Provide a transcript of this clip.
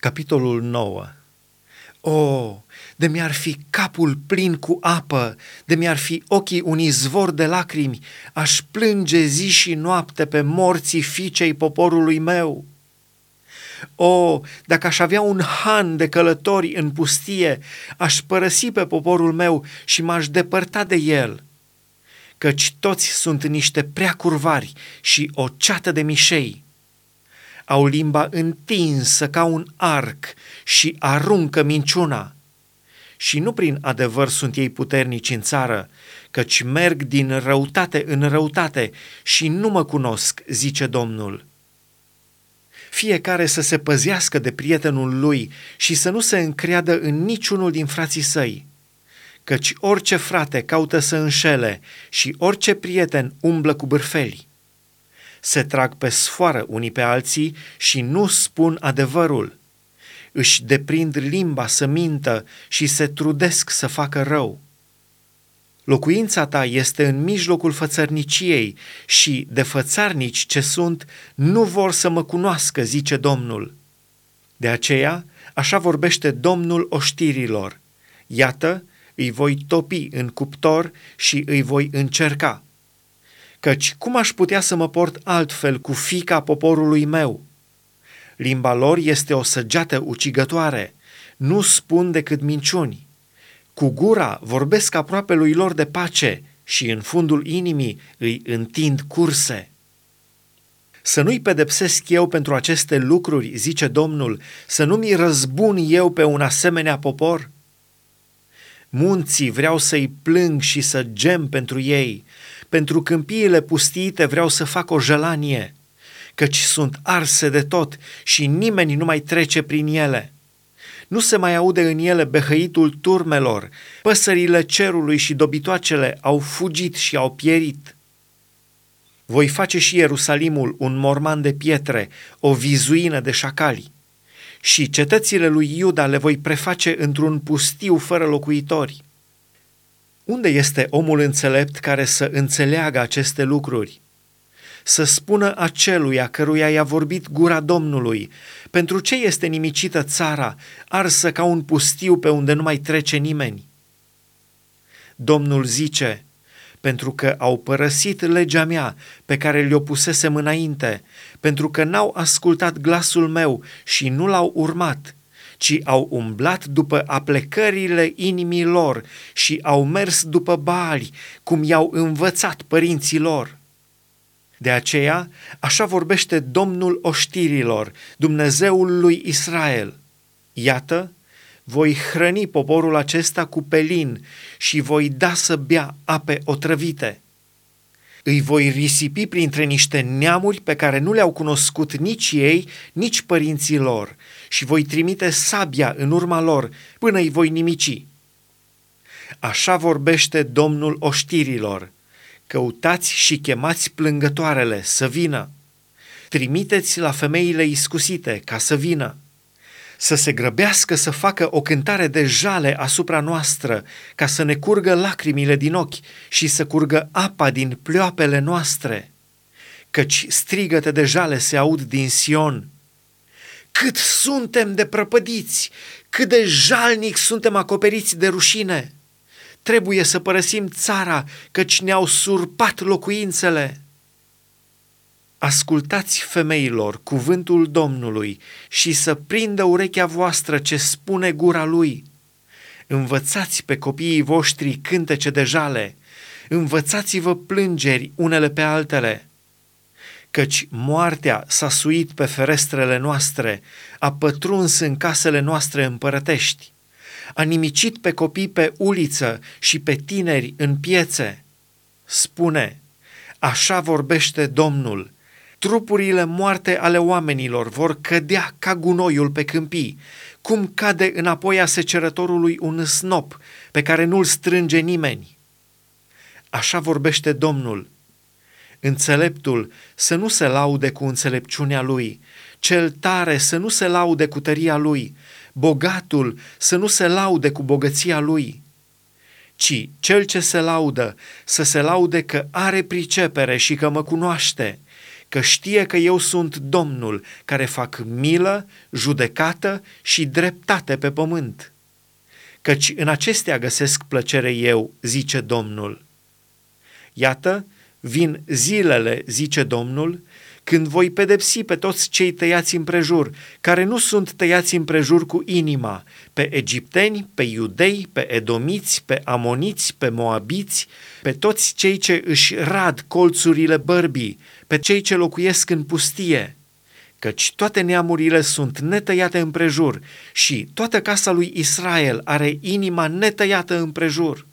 Capitolul 9 O, de mi-ar fi capul plin cu apă, de mi-ar fi ochii un izvor de lacrimi, aș plânge zi și noapte pe morții fiicei poporului meu. O, dacă aș avea un han de călători în pustie, aș părăsi pe poporul meu și m-aș depărta de el, căci toți sunt niște prea curvari și o ceată de mișei au limba întinsă ca un arc și aruncă minciuna. Și nu prin adevăr sunt ei puternici în țară, căci merg din răutate în răutate și nu mă cunosc, zice Domnul. Fiecare să se păzească de prietenul lui și să nu se încreadă în niciunul din frații săi, căci orice frate caută să înșele și orice prieten umblă cu bârfeli se trag pe sfoară unii pe alții și nu spun adevărul. Își deprind limba să mintă și se trudesc să facă rău. Locuința ta este în mijlocul fățărniciei și de fățarnici ce sunt nu vor să mă cunoască, zice Domnul. De aceea, așa vorbește Domnul oștirilor. Iată, îi voi topi în cuptor și îi voi încerca căci cum aș putea să mă port altfel cu fica poporului meu? Limba lor este o săgeată ucigătoare, nu spun decât minciuni. Cu gura vorbesc aproape lui lor de pace și în fundul inimii îi întind curse. Să nu-i pedepsesc eu pentru aceste lucruri, zice Domnul, să nu mi răzbun eu pe un asemenea popor? Munții vreau să-i plâng și să gem pentru ei, pentru câmpiile pustiite vreau să fac o jălanie, căci sunt arse de tot și nimeni nu mai trece prin ele. Nu se mai aude în ele behăitul turmelor, păsările cerului și dobitoacele au fugit și au pierit. Voi face și Ierusalimul un morman de pietre, o vizuină de șacali. Și cetățile lui Iuda le voi preface într-un pustiu fără locuitori unde este omul înțelept care să înțeleagă aceste lucruri? Să spună aceluia căruia i-a vorbit gura Domnului, pentru ce este nimicită țara, arsă ca un pustiu pe unde nu mai trece nimeni? Domnul zice, pentru că au părăsit legea mea pe care le-o pusesem înainte, pentru că n-au ascultat glasul meu și nu l-au urmat – ci au umblat după aplecările inimii lor și au mers după bali, cum i-au învățat părinții lor. De aceea, așa vorbește Domnul oștirilor, Dumnezeul lui Israel. Iată, voi hrăni poporul acesta cu pelin și voi da să bea ape otrăvite. Îi voi risipi printre niște neamuri pe care nu le-au cunoscut nici ei, nici părinții lor și voi trimite sabia în urma lor până îi voi nimici. Așa vorbește Domnul oștirilor. Căutați și chemați plângătoarele să vină. Trimiteți la femeile iscusite ca să vină să se grăbească să facă o cântare de jale asupra noastră, ca să ne curgă lacrimile din ochi și să curgă apa din ploapele noastre. Căci strigăte de jale se aud din Sion. Cât suntem de prăpădiți, cât de jalnic suntem acoperiți de rușine! Trebuie să părăsim țara, căci ne-au surpat locuințele. Ascultați femeilor cuvântul Domnului și să prindă urechea voastră ce spune gura lui. Învățați pe copiii voștri cântece de jale, învățați-vă plângeri unele pe altele, căci moartea s-a suit pe ferestrele noastre, a pătruns în casele noastre împărătești, a nimicit pe copii pe uliță și pe tineri în piețe. Spune, așa vorbește Domnul, trupurile moarte ale oamenilor vor cădea ca gunoiul pe câmpii, cum cade înapoi a secerătorului un snop pe care nu-l strânge nimeni. Așa vorbește Domnul. Înțeleptul să nu se laude cu înțelepciunea lui, cel tare să nu se laude cu tăria lui, bogatul să nu se laude cu bogăția lui, ci cel ce se laudă să se laude că are pricepere și că mă cunoaște – că știe că eu sunt Domnul, care fac milă, judecată și dreptate pe pământ. Căci în acestea găsesc plăcere eu, zice Domnul. Iată, vin zilele, zice Domnul, când voi pedepsi pe toți cei tăiați împrejur, care nu sunt tăiați împrejur cu inima, pe egipteni, pe iudei, pe edomiți, pe amoniți, pe moabiți, pe toți cei ce își rad colțurile bărbii, pe cei ce locuiesc în pustie, căci toate neamurile sunt netăiate împrejur și toată casa lui Israel are inima netăiată împrejur.